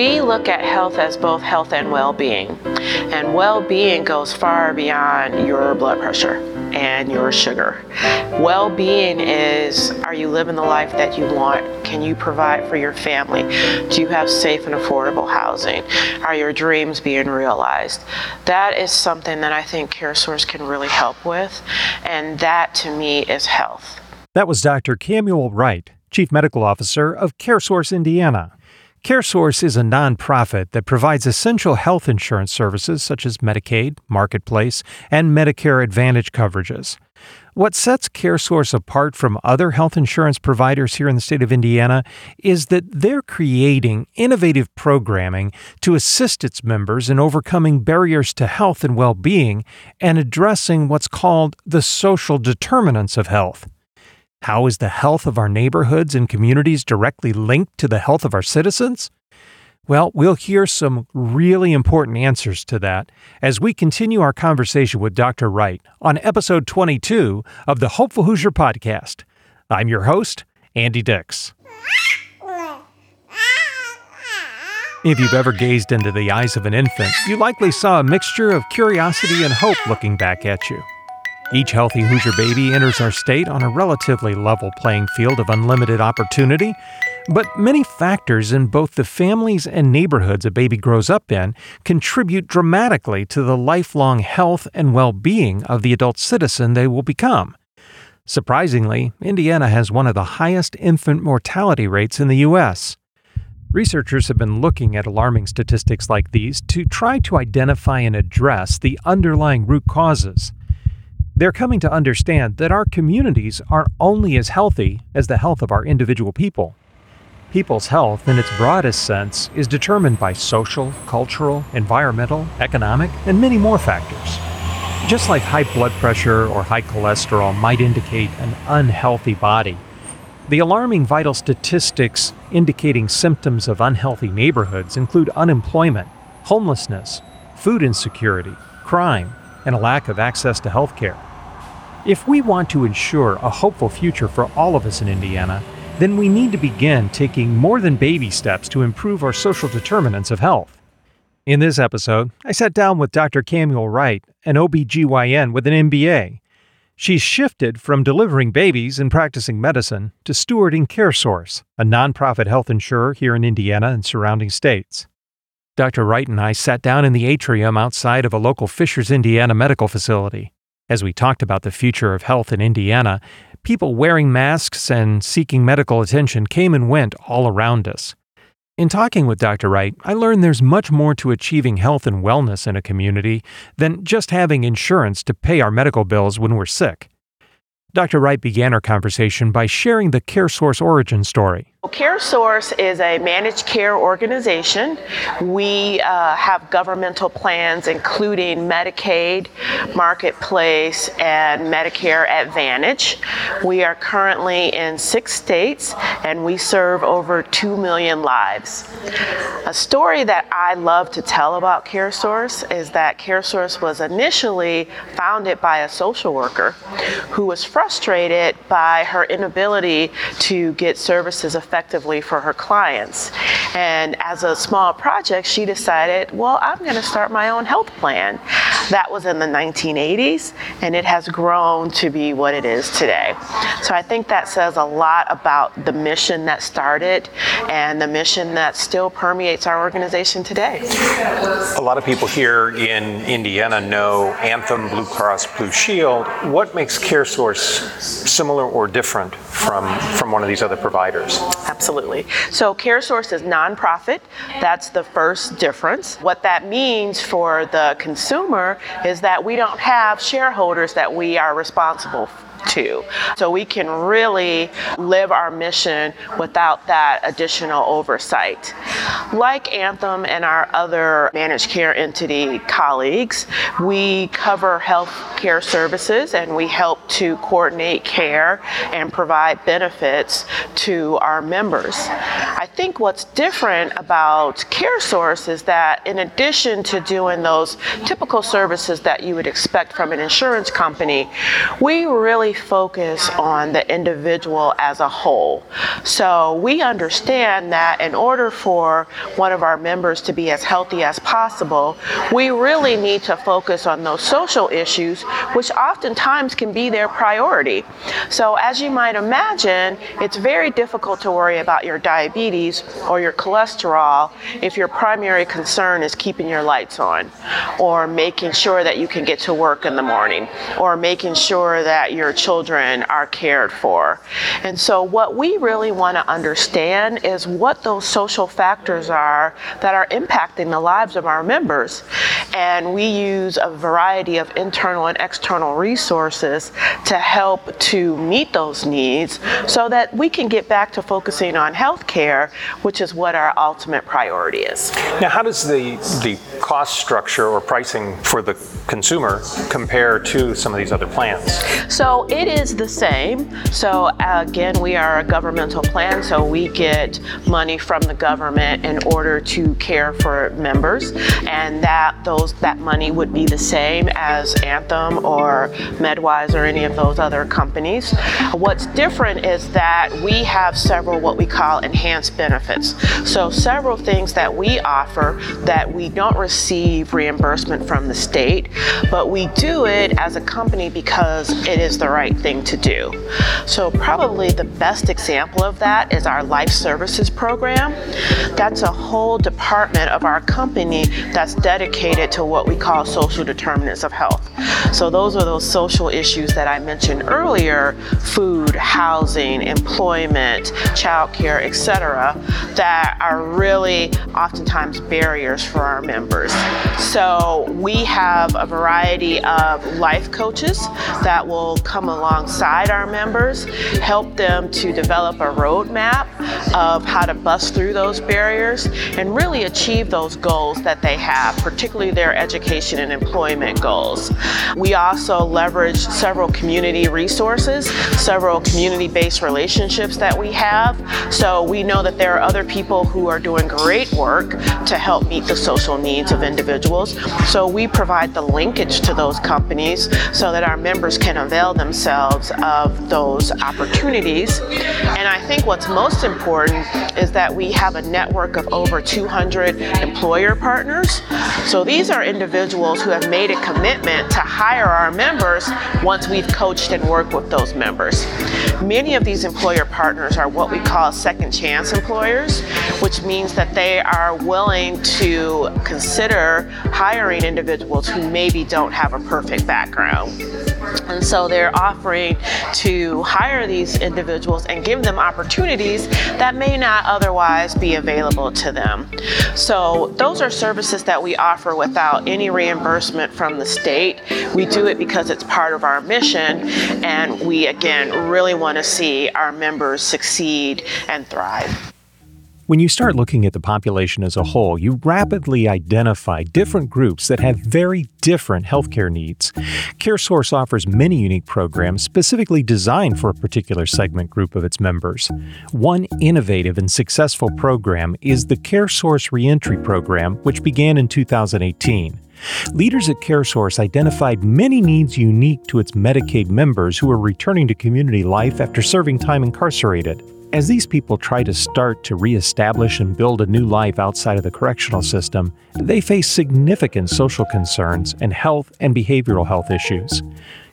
We look at health as both health and well being. And well being goes far beyond your blood pressure and your sugar. Well being is are you living the life that you want? Can you provide for your family? Do you have safe and affordable housing? Are your dreams being realized? That is something that I think CareSource can really help with, and that to me is health. That was Dr. Cameual Wright, Chief Medical Officer of CareSource Indiana. CareSource is a nonprofit that provides essential health insurance services such as Medicaid, Marketplace, and Medicare Advantage coverages. What sets CareSource apart from other health insurance providers here in the state of Indiana is that they're creating innovative programming to assist its members in overcoming barriers to health and well being and addressing what's called the social determinants of health. How is the health of our neighborhoods and communities directly linked to the health of our citizens? Well, we'll hear some really important answers to that as we continue our conversation with Dr. Wright on episode 22 of the Hopeful Hoosier podcast. I'm your host, Andy Dix. If you've ever gazed into the eyes of an infant, you likely saw a mixture of curiosity and hope looking back at you. Each healthy Hoosier baby enters our state on a relatively level playing field of unlimited opportunity, but many factors in both the families and neighborhoods a baby grows up in contribute dramatically to the lifelong health and well being of the adult citizen they will become. Surprisingly, Indiana has one of the highest infant mortality rates in the U.S. Researchers have been looking at alarming statistics like these to try to identify and address the underlying root causes. They're coming to understand that our communities are only as healthy as the health of our individual people. People's health, in its broadest sense, is determined by social, cultural, environmental, economic, and many more factors. Just like high blood pressure or high cholesterol might indicate an unhealthy body, the alarming vital statistics indicating symptoms of unhealthy neighborhoods include unemployment, homelessness, food insecurity, crime, and a lack of access to health care. If we want to ensure a hopeful future for all of us in Indiana, then we need to begin taking more than baby steps to improve our social determinants of health. In this episode, I sat down with Dr. Cameual Wright, an OBGYN with an MBA. She's shifted from delivering babies and practicing medicine to stewarding CareSource, a nonprofit health insurer here in Indiana and surrounding states. Dr. Wright and I sat down in the atrium outside of a local Fishers, Indiana medical facility. As we talked about the future of health in Indiana, people wearing masks and seeking medical attention came and went all around us. In talking with Dr. Wright, I learned there's much more to achieving health and wellness in a community than just having insurance to pay our medical bills when we're sick. Dr. Wright began our conversation by sharing the CareSource origin story. CareSource is a managed care organization. We uh, have governmental plans including Medicaid, Marketplace, and Medicare Advantage. We are currently in six states and we serve over 2 million lives. A story that I love to tell about CareSource is that CareSource was initially founded by a social worker who was frustrated by her inability to get services effectively for her clients. And as a small project, she decided, well, I'm going to start my own health plan. That was in the 1980s, and it has grown to be what it is today. So I think that says a lot about the mission that started and the mission that still permeates our organization today. A lot of people here in Indiana know Anthem, Blue Cross Blue Shield. What makes CareSource similar or different from, from one of these other providers? Absolutely. So CareSource is nonprofit. That's the first difference. What that means for the consumer is that we don't have shareholders that we are responsible to. So we can really live our mission without that additional oversight. Like Anthem and our other managed care entity colleagues, we cover health care services and we help to coordinate care and provide benefits to our members. I think what's different about CareSource is that in addition to doing those typical services that you would expect from an insurance company, we really really focus on the individual as a whole. So we understand that in order for one of our members to be as healthy as possible, we really need to focus on those social issues, which oftentimes can be their priority. So, as you might imagine, it's very difficult to worry about your diabetes or your cholesterol if your primary concern is keeping your lights on or making sure that you can get to work in the morning or making sure that your children are cared for. And so, what we really want to understand is what those social factors are that are impacting the lives of our members. And we use a variety of internal and external resources to help to meet those needs so that we can get back to focusing on health care, which is what our ultimate priority is. Now, how does the, the cost structure or pricing for the consumer compare to some of these other plans? So it is the same. So again, we are a governmental plan, so we get money from the government in order to care for members, and that those that money would be the same as Anthem or MDwise or any of those other companies. What's different is that we have several what we call enhanced benefits. So several things that we offer that we don't receive reimbursement from the state, but we do it as a company because it is the right thing to do. So probably the best example of that is our life services program. That's a whole department of our company that's dedicated to what we call social determinants of health. So those are those social issues that I mentioned earlier, food, housing, employment, childcare, etc., that are really oftentimes barriers for our members. So we have a variety of life coaches that will come alongside our members, help them to develop a roadmap of how to bust through those barriers and really achieve those goals that they have, particularly their education and employment goals. We also leverage several community resources, several community based relationships that we have. So we know that there are other people who are doing great work to help meet the social needs of individuals. So we provide the linkage to those companies so that our members can avail themselves of those opportunities. And I think what's most important is that we have a network of over 200 employer partners. So these are individuals who have made a commitment to hire our members once we've coached and worked with those members. Many of these employer partners are what we call second chance employers, which means that they are willing to consider hiring individuals who maybe don't have a perfect background. And so they're offering to hire these individuals and give them opportunities that may not otherwise be available to them. So those are services that we offer without any reimbursement from the state. We do it because it's part of our mission, and we again really want to see our members succeed and thrive. When you start looking at the population as a mm. whole, you rapidly identify different groups that have very different healthcare needs. CareSource offers many unique programs specifically designed for a particular segment group of its members. One innovative and successful program is the CareSource Reentry Program, which began in 2018. Leaders at CareSource identified many needs unique to its Medicaid members who are returning to community life after serving time incarcerated. As these people try to start to reestablish and build a new life outside of the correctional system, they face significant social concerns and health and behavioral health issues.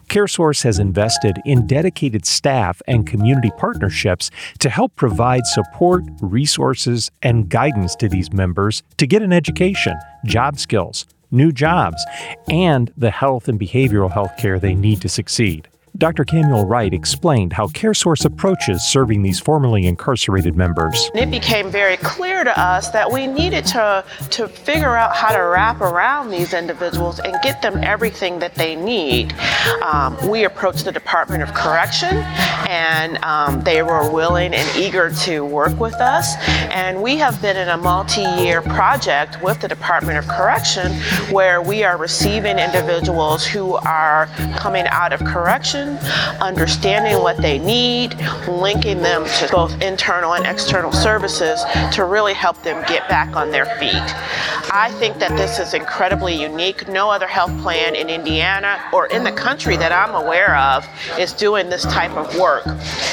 CareSource has invested in dedicated staff and community partnerships to help provide support, resources, and guidance to these members to get an education, job skills, new jobs, and the health and behavioral health care they need to succeed. Dr. Cameual Wright explained how CareSource approaches serving these formerly incarcerated members. It became very clear to us that we needed to, to figure out how to wrap around these individuals and get them everything that they need. Um, we approached the Department of Correction, and um, they were willing and eager to work with us. And we have been in a multi year project with the Department of Correction where we are receiving individuals who are coming out of correction information, understanding what they need, linking them to both internal and external services to really help them get back on their feet. I think that this is incredibly unique. No other health plan in Indiana or in the country that I'm aware of is doing this type of work.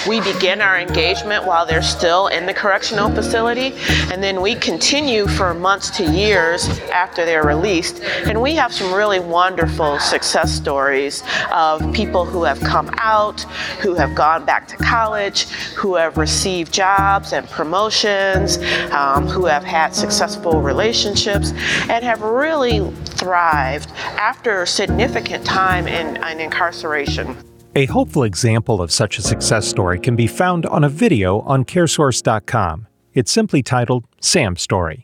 We begin our engagement while they're still in the correctional facility, and then we continue for months to years after they're released. And we have some really wonderful success stories of people who have come out, who have gone back to college, who have received jobs and promotions, um, who have had successful relationships, and have really thrived after significant time in, in incarceration. A hopeful example of such a success story can be found on a video on CareSource.com. It's simply titled Sam's Story.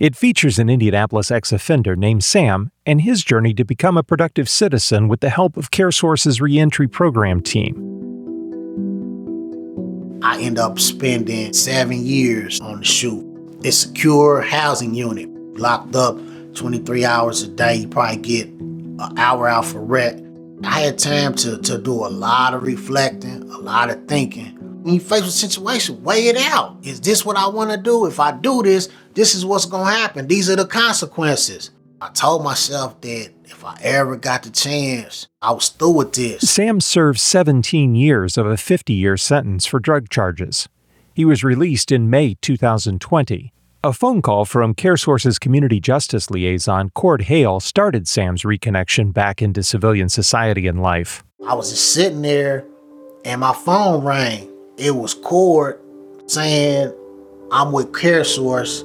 It features an Indianapolis ex offender named Sam and his journey to become a productive citizen with the help of CareSource's reentry program team. I end up spending seven years on the shoot. It's secure housing unit, locked up 23 hours a day. You probably get an hour out for rent. I had time to, to do a lot of reflecting, a lot of thinking. When you face a situation, weigh it out. Is this what I want to do? If I do this, this is what's going to happen. These are the consequences. I told myself that if I ever got the chance, I was through with this. Sam served 17 years of a 50 year sentence for drug charges. He was released in May 2020. A phone call from CareSource's community justice liaison, Cord Hale, started Sam's reconnection back into civilian society and life. I was just sitting there and my phone rang. It was Cord saying, I'm with CareSource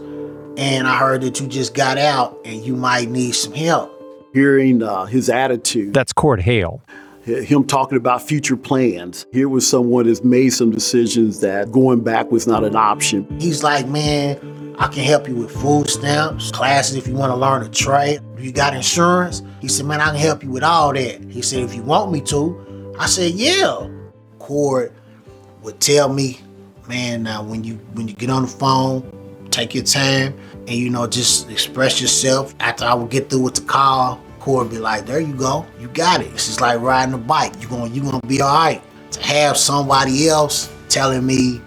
and I heard that you just got out and you might need some help. Hearing uh, his attitude, That's Cord Hale. him talking about future plans. Here was someone that's made some decisions that going back was not an option. He's like, man, I can help you with food stamps, classes if you want to learn a trade. Do you got insurance? He said, man, I can help you with all that. He said, if you want me to. I said, yeah. Cord would tell me, man, now when you when you get on the phone, take your time and you know just express yourself. After I would get through with the call, Cord would be like, there you go, you got it. It's just like riding a bike. You going you gonna be all right. To have somebody else telling me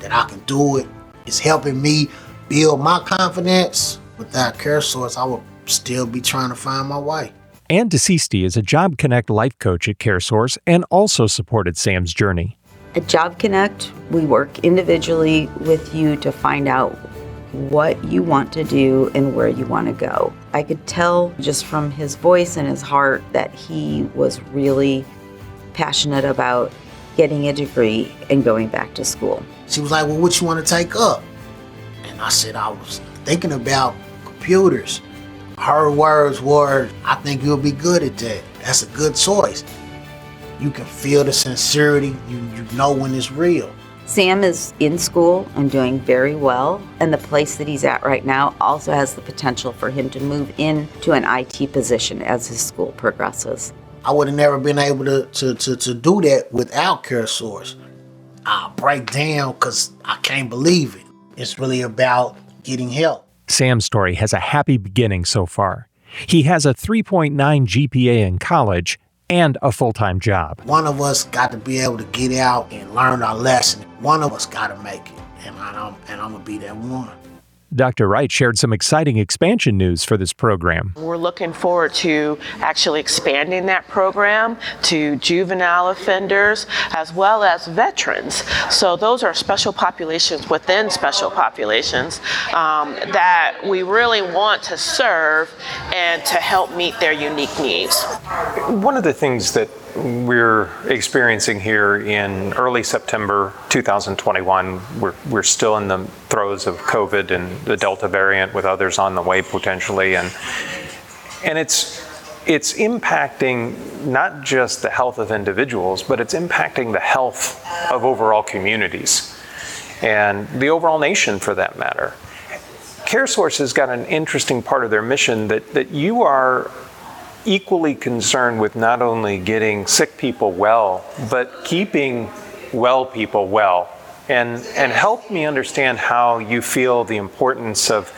that I can do it, it's helping me build my confidence. Without CareSource, I would still be trying to find my way. Ann DeCisti is a Job Connect life coach at CareSource and also supported Sam's journey. At Job Connect, we work individually with you to find out what you want to do and where you want to go. I could tell just from his voice and his heart that he was really passionate about getting a degree and going back to school. She was like, Well, what you want to take up? And I said, I was thinking about computers. Her words were, I think you'll be good at that. That's a good choice. You can feel the sincerity, you, you know when it's real. Sam is in school and doing very well, and the place that he's at right now also has the potential for him to move into an IT position as his school progresses. I would have never been able to, to, to, to do that without CareSource. I break down because I can't believe it. It's really about getting help. Sam's story has a happy beginning so far. He has a 3.9 GPA in college and a full time job. One of us got to be able to get out and learn our lesson. One of us got to make it, and I'm, and I'm going to be that one. Dr. Wright shared some exciting expansion news for this program. We're looking forward to actually expanding that program to juvenile offenders as well as veterans. So, those are special populations within special populations um, that we really want to serve and to help meet their unique needs. One of the things that we're experiencing here in early September 2021, we're, we're still in the throes of COVID and the Delta variant with others on the way potentially. And, and it's, it's impacting not just the health of individuals, but it's impacting the health of overall communities and the overall nation for that matter. CareSource has got an interesting part of their mission that, that you are equally concerned with not only getting sick people well, but keeping well people well. And, and help me understand how you feel the importance of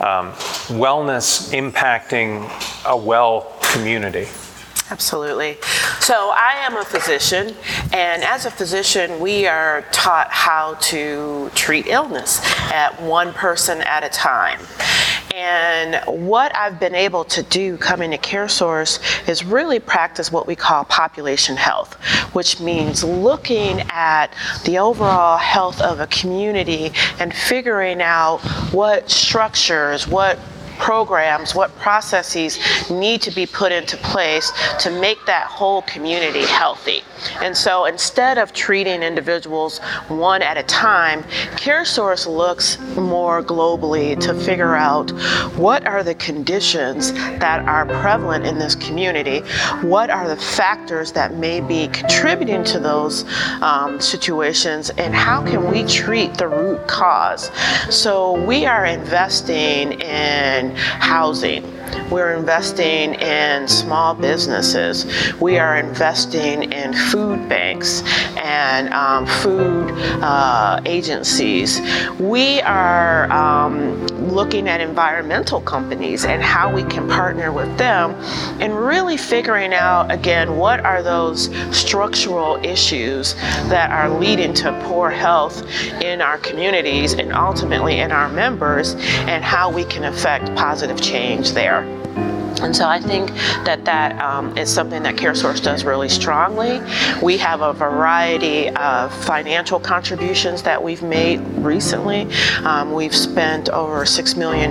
um, wellness impacting a well community. Absolutely. So I am a physician, and as a physician, we are taught how to treat illness at one person at a time. And what I've been able to do coming to CareSource is really practice what we call population health, which means looking at the overall health of a community and figuring out what structures, what programs, what processes need to be put into place to make that whole community healthy. And so instead of treating individuals one at a time, CareSource looks more globally to figure out what are the conditions that are prevalent in this community, what are the factors that may be contributing to those um, situations, and how can we treat the root cause. So we are investing in housing. We're investing in small businesses. We are investing in food banks and um, food uh, agencies. We are um, looking at environmental companies and how we can partner with them and really figuring out, again, what are those structural issues that are leading to poor health in our communities and ultimately in our members and how we can affect positive change there. And so I think that that um, is something that CareSource does really strongly. We have a variety of financial contributions that we've made recently. Um, we've spent over $6 million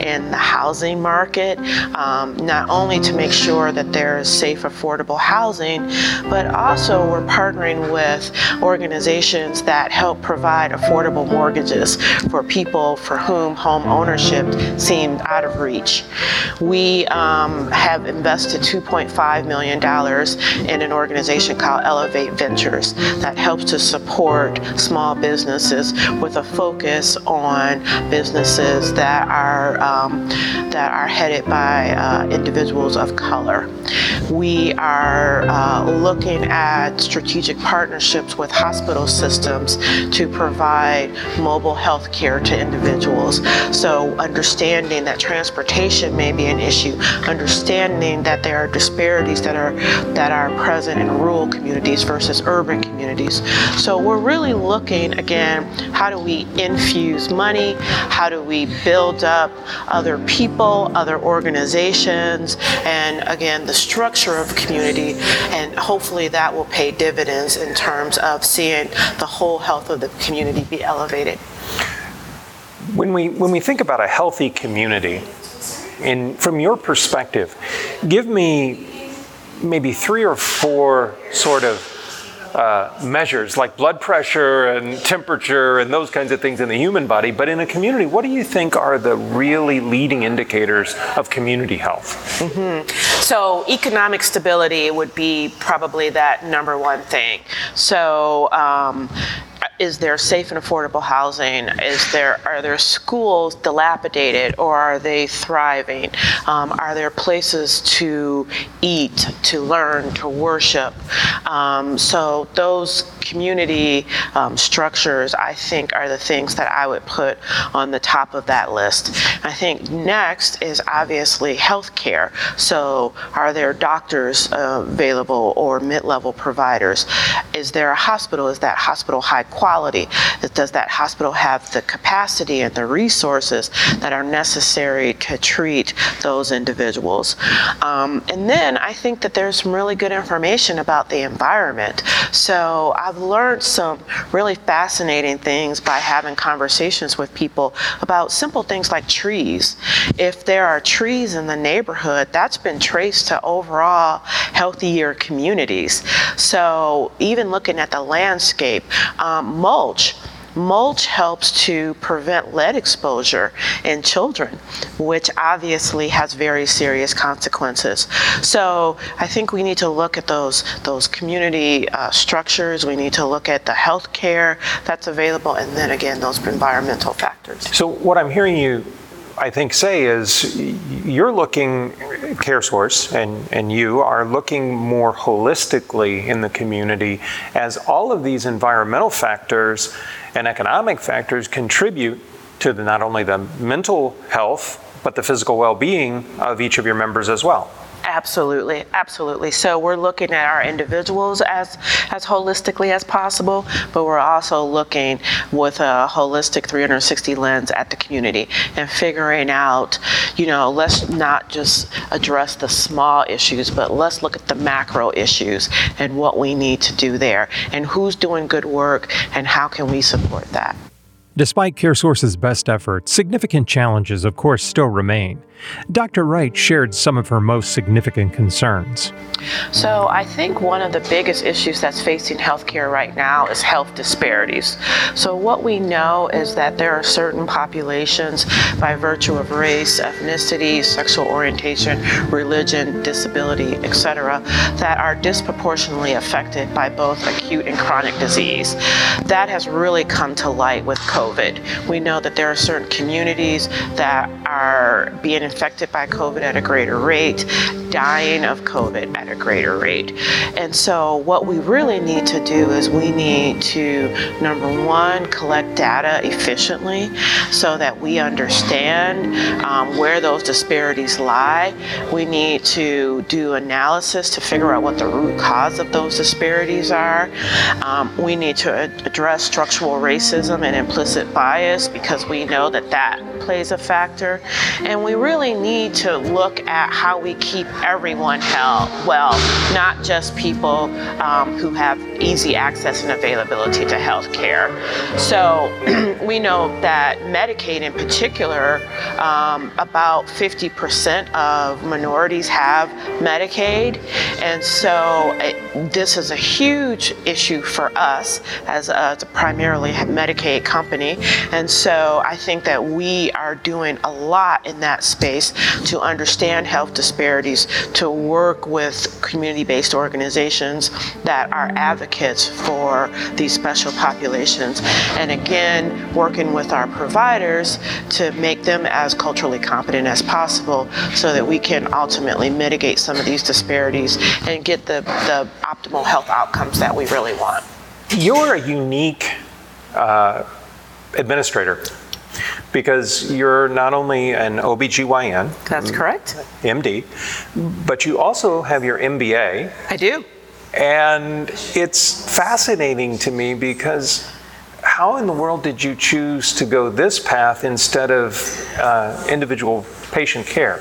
in the housing market, um, not only to make sure that there is safe, affordable housing, but also we're partnering with organizations that help provide affordable mortgages for people for whom home ownership seemed out of reach. We we um, have invested $2.5 million in an organization called Elevate Ventures that helps to support small businesses with a focus on businesses that are um, that are headed by uh, individuals of color. We are uh, looking at strategic partnerships with hospital systems to provide mobile health care to individuals. So understanding that transportation may be an issue issue, understanding that there are disparities that are that are present in rural communities versus urban communities. So we're really looking again, how do we infuse money? How do we build up other people, other organizations, and again the structure of community, and hopefully that will pay dividends in terms of seeing the whole health of the community be elevated. When we when we think about a healthy community, and from your perspective, give me maybe three or four sort of uh, measures like blood pressure and temperature and those kinds of things in the human body. But in a community, what do you think are the really leading indicators of community health? Mm-hmm. So, economic stability would be probably that number one thing. So, um, is there safe and affordable housing? Is there are there schools dilapidated or are they thriving? Um, are there places to eat, to learn, to worship? Um, so those community um, structures, I think, are the things that I would put on the top of that list. I think next is obviously healthcare. So are there doctors uh, available or mid-level providers? Is there a hospital? Is that hospital high quality? Quality? Does that hospital have the capacity and the resources that are necessary to treat those individuals? Um, and then I think that there's some really good information about the environment. So I've learned some really fascinating things by having conversations with people about simple things like trees. If there are trees in the neighborhood, that's been traced to overall healthier communities. So even looking at the landscape, um, mulch mulch helps to prevent lead exposure in children, which obviously has very serious consequences. So I think we need to look at those those community uh, structures. We need to look at the health care that's available, and then again those environmental factors. So what I'm hearing you I think, say is you're looking, CareSource and, and you are looking more holistically in the community as all of these environmental factors and economic factors contribute to the, not only the mental health, but the physical well being of each of your members as well. Absolutely, absolutely. So we're looking at our individuals as as holistically as possible, but we're also looking with a holistic 360 lens at the community and figuring out, you know, let's not just address the small issues, but let's look at the macro issues and what we need to do there and who's doing good work and how can we support that. Despite CareSource's best efforts, significant challenges, of course, still remain. Dr. Wright shared some of her most significant concerns. So, I think one of the biggest issues that's facing healthcare right now is health disparities. So, what we know is that there are certain populations, by virtue of race, ethnicity, sexual orientation, religion, disability, etc., that are disproportionately affected by both acute and chronic disease. That has really come to light with COVID. We know that there are certain communities that are being infected by COVID at a greater rate, dying of COVID at a greater rate. And so, what we really need to do is we need to, number one, collect data efficiently so that we understand um, where those disparities lie. We need to do analysis to figure out what the root cause of those disparities are. Um, we need to address structural racism and implicit bias because we know that that plays a factor. And we really need to look at how we keep everyone held well, not just people um, who have easy access and availability to health care. So we know that Medicaid in particular, um, about 50% of minorities have Medicaid. And so it, this is a huge issue for us as a, as a primarily Medicaid company. And so I think that we are doing a lot in that space to understand health disparities, to work with community based organizations that are advocates for these special populations. And again, working with our providers to make them as culturally competent as possible so that we can ultimately mitigate some of these disparities and get the, the optimal health outcomes that we really want. You're a unique uh, administrator because you're not only an OBGYN, That's correct. MD, but you also have your MBA. I do. And it's fascinating to me because how in the world did you choose to go this path instead of uh, individual patient care?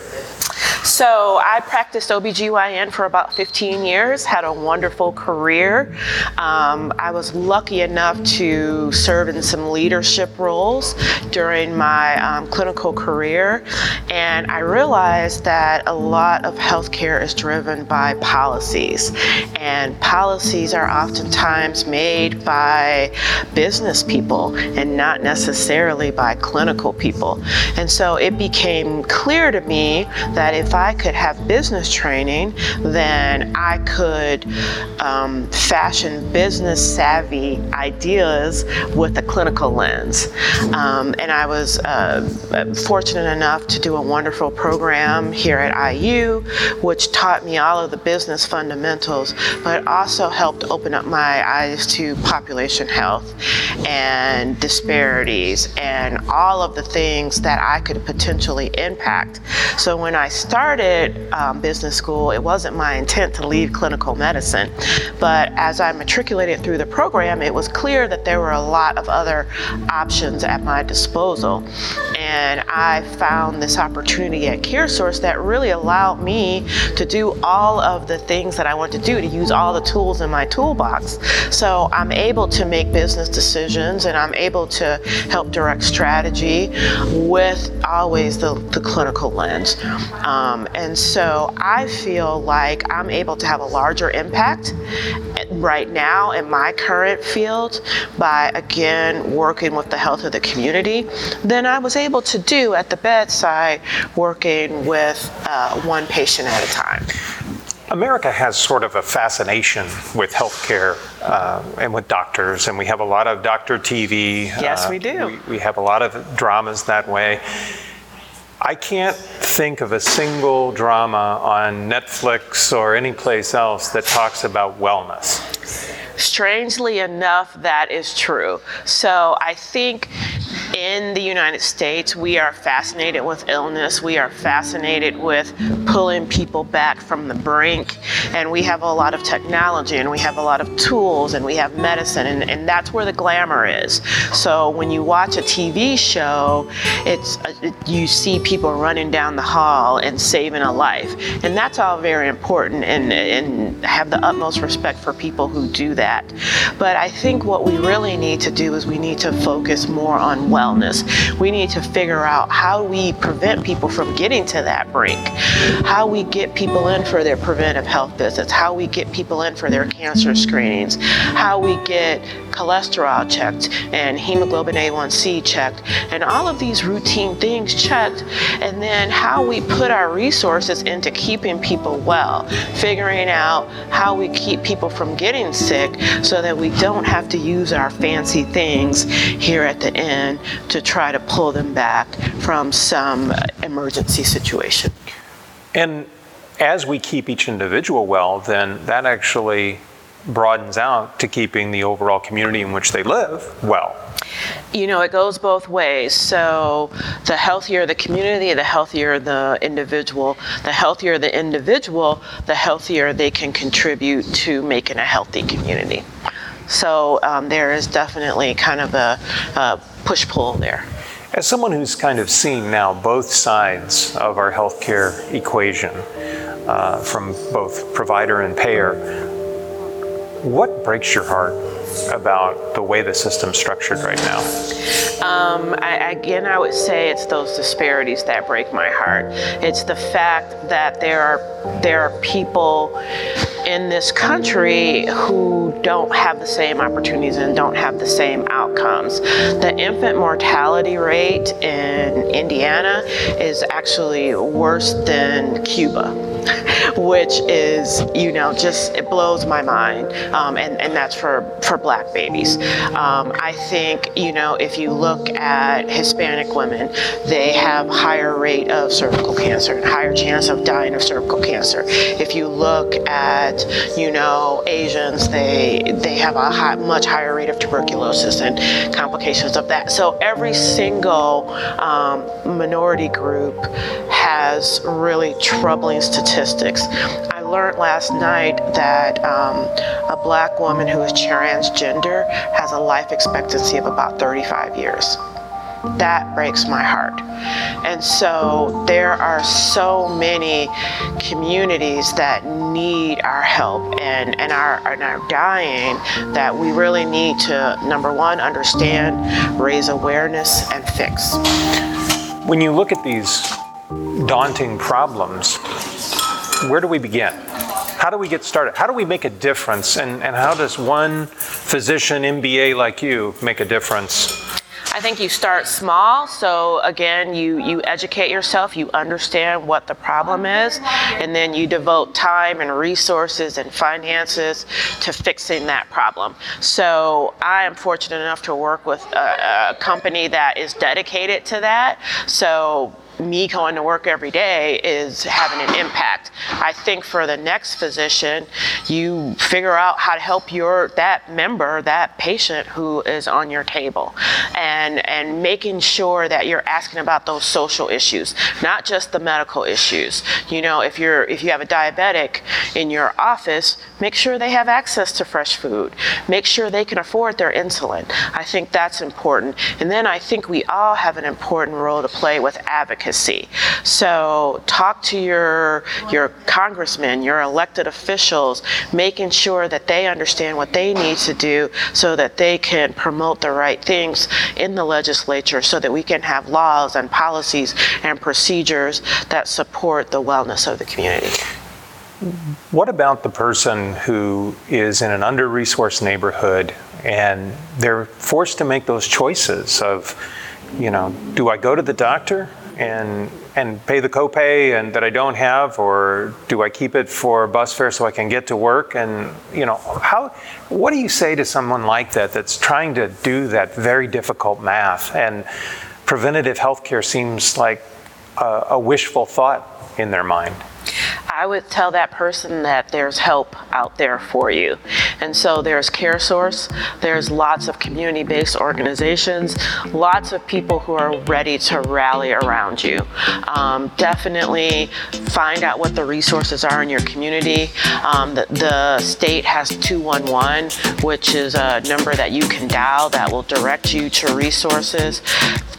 So I practiced OBGYN for about 15 years, had a wonderful career. Um, I was lucky enough to serve in some leadership roles during my um, clinical career. And I realized that a lot of healthcare is driven by policies. And policies are oftentimes made by business people and not necessarily by clinical people. And so it became clear to me that if I could have business training, then I could um, fashion business savvy ideas with a clinical lens. Um, and I was uh, fortunate enough to do a wonderful program here at IU, which taught me all of the business fundamentals, but also helped open up my eyes to population health and disparities and all of the things that I could potentially impact. So when I started um, business school, it wasn't my intent to leave clinical medicine. But as I matriculated through the program, it was clear that there were a lot of other options at my disposal. And I found this opportunity at CareSource that really allowed me to do all of the things that I want to do, to use all the tools in my toolbox. So I'm able to make business decisions and I'm able to help direct strategy with always the, the clinical lens. Um, and so I feel like I'm able to have a larger impact right now in my current field by again working with the health of the community than I was able to do at the bedside working with uh, one patient at a time. America has sort of a fascination with healthcare uh, and with doctors, and we have a lot of doctor TV. Yes, we do. We, we have a lot of dramas that way. I can't think of a single drama on Netflix or any place else that talks about wellness. Strangely enough, that is true. So I think in the United States, we are fascinated with illness. We are fascinated with pulling people back from the brink. And we have a lot of technology and we have a lot of tools and we have medicine, and, and that's where the glamour is. So when you watch a TV show, it's uh, you see people running down the hall and saving a life. And that's all very important and, and have the utmost respect for people who do that. But I think what we really need to do is we need to focus more on wellness. We need to figure out how we prevent people from getting to that brink, how we get people in for their preventive health visits, how we get people in for their cancer screenings, how we get cholesterol checked and hemoglobin A1C checked, and all of these routine things checked, and then how we put our resources into keeping people well, figuring out how we keep people from getting sick so that we don't have to use our fancy things here at the end to try to pull them back from some emergency situation. And as we keep each individual well, then that actually broadens out to keeping the overall community in which they live well. You know, it goes both ways. So, the healthier the community, the healthier the individual. The healthier the individual, the healthier they can contribute to making a healthy community. So, um, there is definitely kind of a, a push pull there. As someone who's kind of seen now both sides of our healthcare equation, uh, from both provider and payer, what breaks your heart about the way the system's structured right now? Um, I, again, I would say it's those disparities that break my heart. It's the fact that there are there are people in this country who don't have the same opportunities and don't have the same outcomes. The infant mortality rate in Indiana is actually worse than Cuba, which is, you know, just it blows my mind. Um, and, and that's for, for black babies. Um, I think, you know, if you look at Hispanic women, they have higher rate of cervical cancer and higher chance of dying of cervical cancer. If you look at, you know, Asians, they they have a high, much higher rate of tuberculosis and complications of that. So every single um, minority group has really troubling statistics. I learned last night that um, a black woman who is transgender has a life expectancy of about 35 years. That breaks my heart. And so there are so many communities that need our help and, and, are, and are dying that we really need to, number one, understand, raise awareness, and fix. When you look at these daunting problems, where do we begin? How do we get started? How do we make a difference? And, and how does one physician, MBA like you, make a difference I think you start small. So again, you you educate yourself, you understand what the problem is, and then you devote time and resources and finances to fixing that problem. So I am fortunate enough to work with a, a company that is dedicated to that. So me going to work every day is having an impact. I think for the next physician, you figure out how to help your that member, that patient who is on your table, and and making sure that you're asking about those social issues, not just the medical issues. You know, if you're if you have a diabetic in your office, make sure they have access to fresh food. Make sure they can afford their insulin. I think that's important. And then I think we all have an important role to play with advocacy. So talk to your your congressmen, your elected officials, making sure that they understand what they need to do so that they can promote the right things in the legislature so that we can have laws and policies and procedures that support the wellness of the community. What about the person who is in an under resourced neighborhood and they're forced to make those choices of, you know, do I go to the doctor and and pay the copay and that I don't have, or do I keep it for bus fare so I can get to work? And you know, how? What do you say to someone like that that's trying to do that very difficult math? And preventative healthcare seems like a, a wishful thought in their mind. I would tell that person that there's help out there for you. And so there's CareSource, there's lots of community based organizations, lots of people who are ready to rally around you. Um, definitely find out what the resources are in your community. Um, the, the state has 211, which is a number that you can dial that will direct you to resources.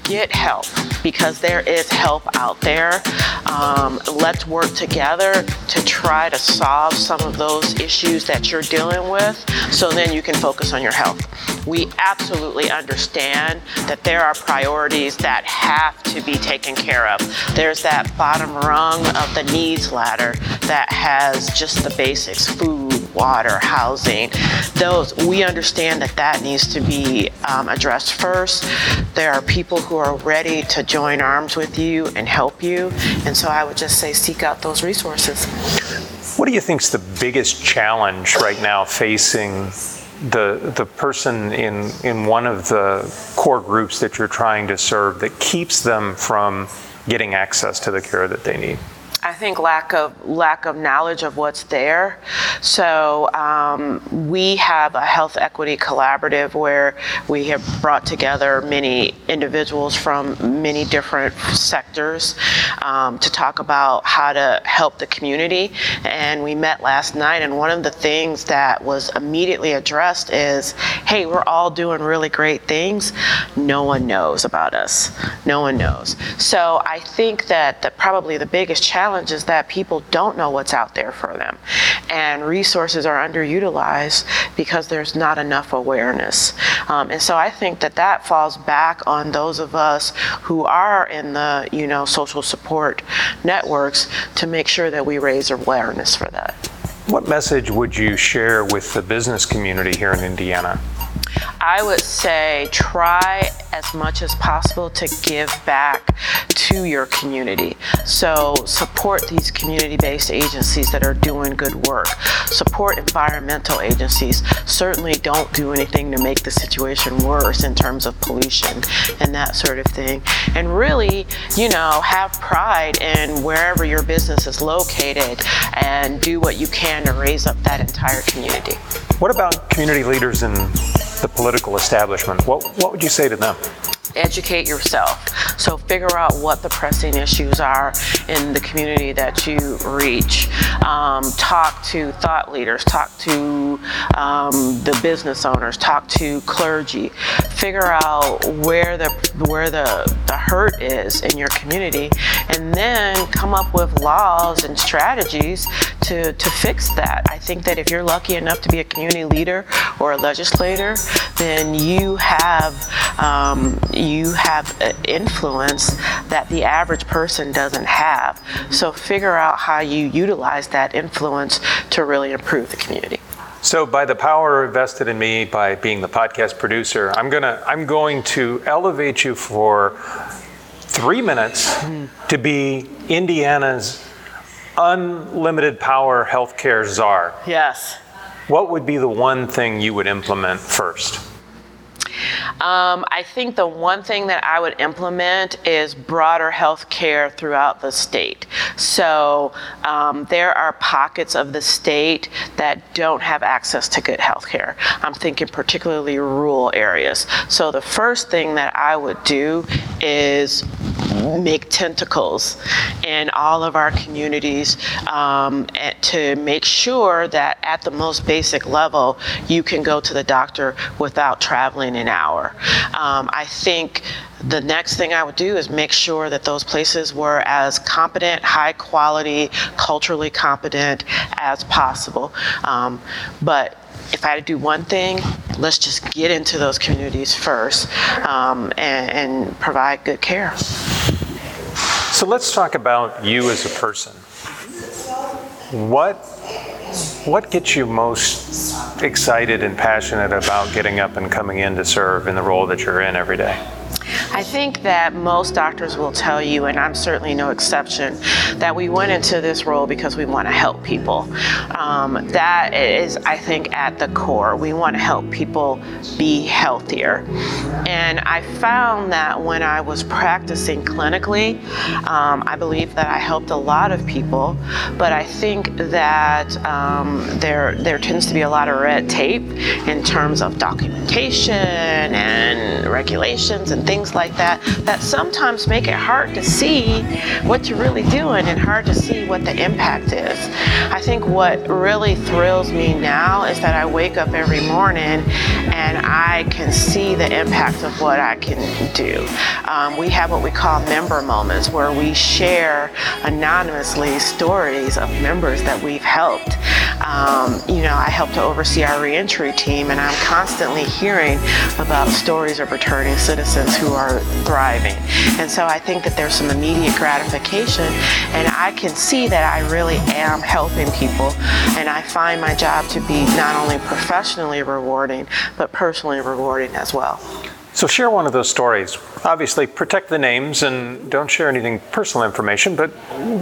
Get help because there is help out there. Um, let's work together to try to solve some of those issues that you're dealing with so then you can focus on your health. We absolutely understand that there are priorities that have to be taken care of. There's that bottom rung of the needs ladder that has just the basics food, water, housing. Those, we understand that that needs to be um, addressed first. There are people who are ready to join arms with you and help you. And so I would just say seek out those resources. What do you think is the biggest challenge right now facing the the person in in one of the core groups that you're trying to serve that keeps them from getting access to the care that they need? I think lack of lack of knowledge of what's there. So um, we have a health equity collaborative where we have brought together many individuals from many different sectors um, to talk about how to help the community. And we met last night, and one of the things that was immediately addressed is, "Hey, we're all doing really great things. No one knows about us. No one knows." So I think that the, probably the biggest challenge is that people don't know what's out there for them. And resources are underutilized because there's not enough awareness. Um, and so I think that that falls back on those of us who are in the, you know, social support networks to make sure that we raise awareness for that. What message would you share with the business community here in Indiana? I would say try as much as possible to give back to your community. So support these community-based agencies that are doing good work. Support environmental agencies. Certainly don't do anything to make the situation worse in terms of pollution and that sort of thing. And really, you know, have pride in wherever your business is located and do what you can to raise up that entire community. What about community leaders in the political establishment? What, what would you say to them? Educate yourself. So figure out what the pressing issues are in the community that you reach. Um, talk to thought leaders, talk to um, the business owners, talk to clergy. Figure out where the where the, the hurt is in your community, and then come up with laws and strategies to, to fix that. I think that if you're lucky enough to be a community leader or a legislator, then you have um, you have influence that the average person doesn't have. So figure out how you utilize that influence to really improve the community. So, by the power vested in me by being the podcast producer, I'm gonna I'm going to elevate you for three minutes to be Indiana's unlimited power healthcare czar. Yes. What would be the one thing you would implement first? Um, I think the one thing that I would implement is broader health care throughout the state. So um, there are pockets of the state that don't have access to good health care. I'm thinking particularly rural areas. So the first thing that I would do is make tentacles in all of our communities um, to make sure that at the most basic level, you can go to the doctor without traveling an hour. Um, I think the next thing I would do is make sure that those places were as competent, high quality, culturally competent as possible. Um, but if I had to do one thing, let's just get into those communities first um, and, and provide good care. So let's talk about you as a person. What what gets you most excited and passionate about getting up and coming in to serve in the role that you're in every day? I think that most doctors will tell you, and I'm certainly no exception, that we went into this role because we want to help people. Um, that is, I think, at the core. We want to help people be healthier. And I found that when I was practicing clinically, um, I believe that I helped a lot of people, but I think that um, there, there tends to be a lot of red tape in terms of documentation and regulations and things like that that sometimes make it hard to see what you're really doing and hard to see what the impact is. I think what really thrills me now is that I wake up every morning and I can see the impact of what I can do. Um, we have what we call member moments where we share anonymously stories of members that we've helped. Um, you know, I help to oversee our reentry team, and I'm constantly hearing about stories of returning citizens who are thriving. And so I think that there's some immediate gratification, and I can see that I really am helping people, and I find my job to be not only professionally rewarding, but personally rewarding as well. So share one of those stories. Obviously, protect the names and don't share anything personal information, but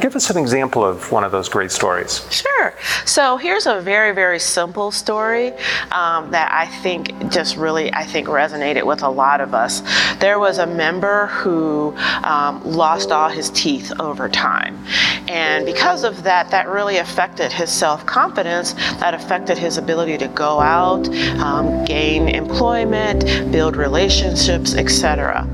give us an example of one of those great stories. Sure. So here's a very, very simple story um, that I think just really, I think resonated with a lot of us. There was a member who um, lost all his teeth over time. And because of that, that really affected his self-confidence, that affected his ability to go out, um, gain employment, build relationships, etc.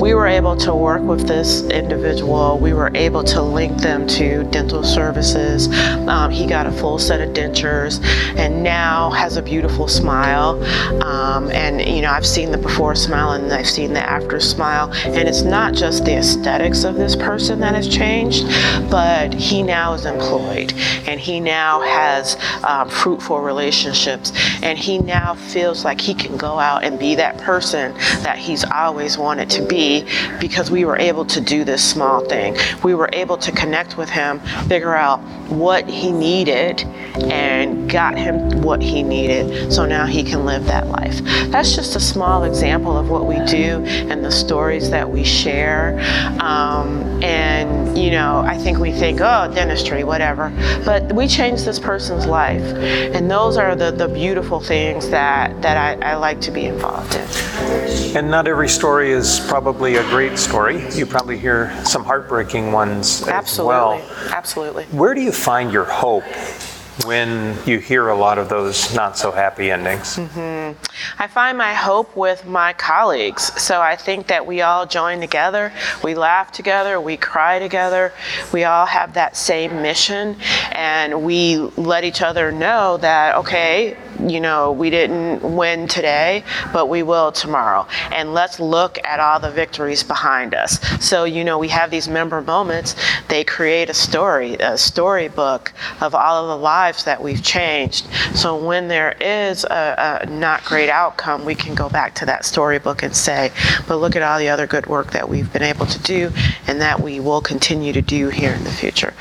We were able to work with this individual. We were able to link them to dental services. Um, he got a full set of dentures and now has a beautiful smile. Um, and, you know, I've seen the before smile and I've seen the after smile. And it's not just the aesthetics of this person that has changed, but he now is employed and he now has um, fruitful relationships and he now feels like he can go out and be that person that he's always wanted to be because we were able to do this small thing. We were able to connect with him, figure out what he needed, and got him what he needed so now he can live that life. That's just a small example of what we do and the stories that we share. Um, and, you know, I think we think, oh, dentistry, whatever. But we change this person's life. And those are the, the beautiful things that, that I, I like to be involved in. And not every story is probably a great story. You probably hear some heartbreaking ones as Absolutely. well. Absolutely. Where do you find your hope when you hear a lot of those not so happy endings? Mm-hmm. I find my hope with my colleagues. So I think that we all join together, we laugh together, we cry together, we all have that same mission, and we let each other know that, okay, you know, we didn't win today, but we will tomorrow. And let's look at all the victories behind us. So, you know, we have these member moments, they create a story, a storybook of all of the lives that we've changed. So when there is a, a not great outcome, we can go back to that storybook and say, but look at all the other good work that we've been able to do and that we will continue to do here in the future.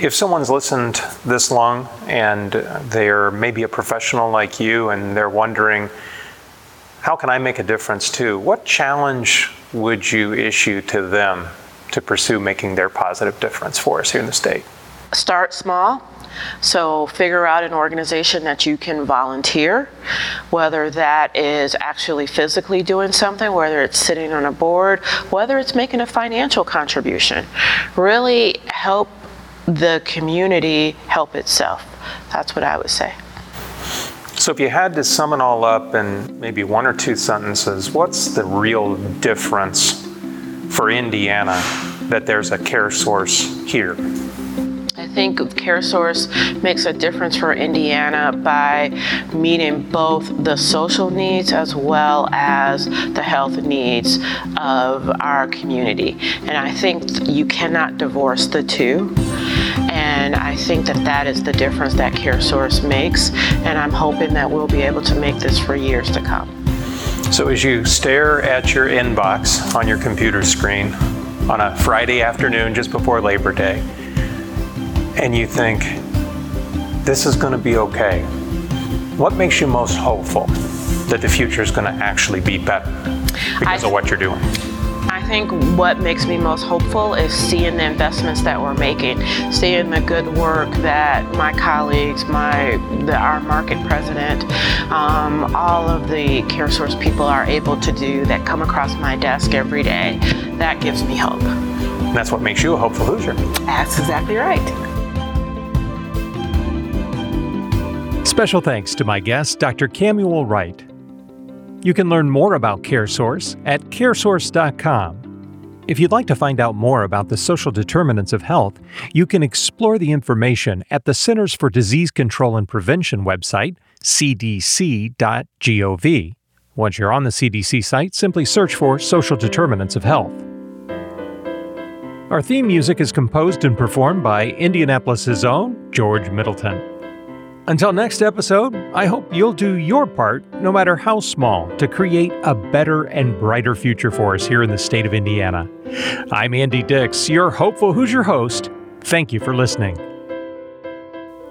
If someone's listened this long and they're maybe a professional like you and they're wondering, how can I make a difference too? What challenge would you issue to them to pursue making their positive difference for us here in the state? start small. So figure out an organization that you can volunteer, whether that is actually physically doing something, whether it's sitting on a board, whether it's making a financial contribution. Really help the community help itself. That's what I would say. So, if you had to sum it all up in maybe one or two sentences, what's the real difference for Indiana that there's a CareSource here? Think CareSource makes a difference for Indiana by meeting both the social needs as well as the health needs of our community. And I think you cannot divorce the two. And I think that that is the difference that CareSource makes. And I'm hoping that we'll be able to make this for years to come. So, as you stare at your inbox on your computer screen on a Friday afternoon just before Labor Day, and you think, this is going to be okay, what makes you most hopeful that the future is going to actually be better because I- of what you're doing? I think what makes me most hopeful is seeing the investments that we're making, seeing the good work that my colleagues, my the, our market president, um, all of the CareSource people are able to do that come across my desk every day. That gives me hope. And that's what makes you a hopeful Hoosier. That's exactly right. Special thanks to my guest, Dr. Cameual Wright. You can learn more about CareSource at caresource.com. If you'd like to find out more about the social determinants of health, you can explore the information at the Centers for Disease Control and Prevention website, cdc.gov. Once you're on the CDC site, simply search for Social Determinants of Health. Our theme music is composed and performed by Indianapolis' own George Middleton. Until next episode, I hope you'll do your part, no matter how small, to create a better and brighter future for us here in the state of Indiana. I'm Andy Dix, your Hopeful Hoosier host. Thank you for listening.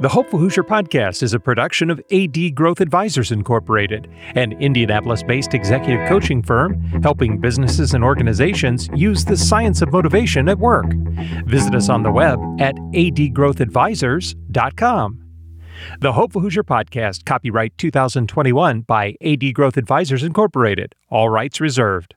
The Hopeful Hoosier podcast is a production of AD Growth Advisors Incorporated, an Indianapolis based executive coaching firm helping businesses and organizations use the science of motivation at work. Visit us on the web at adgrowthadvisors.com. The Hopeful Hoosier Podcast, copyright 2021 by AD Growth Advisors Incorporated, all rights reserved.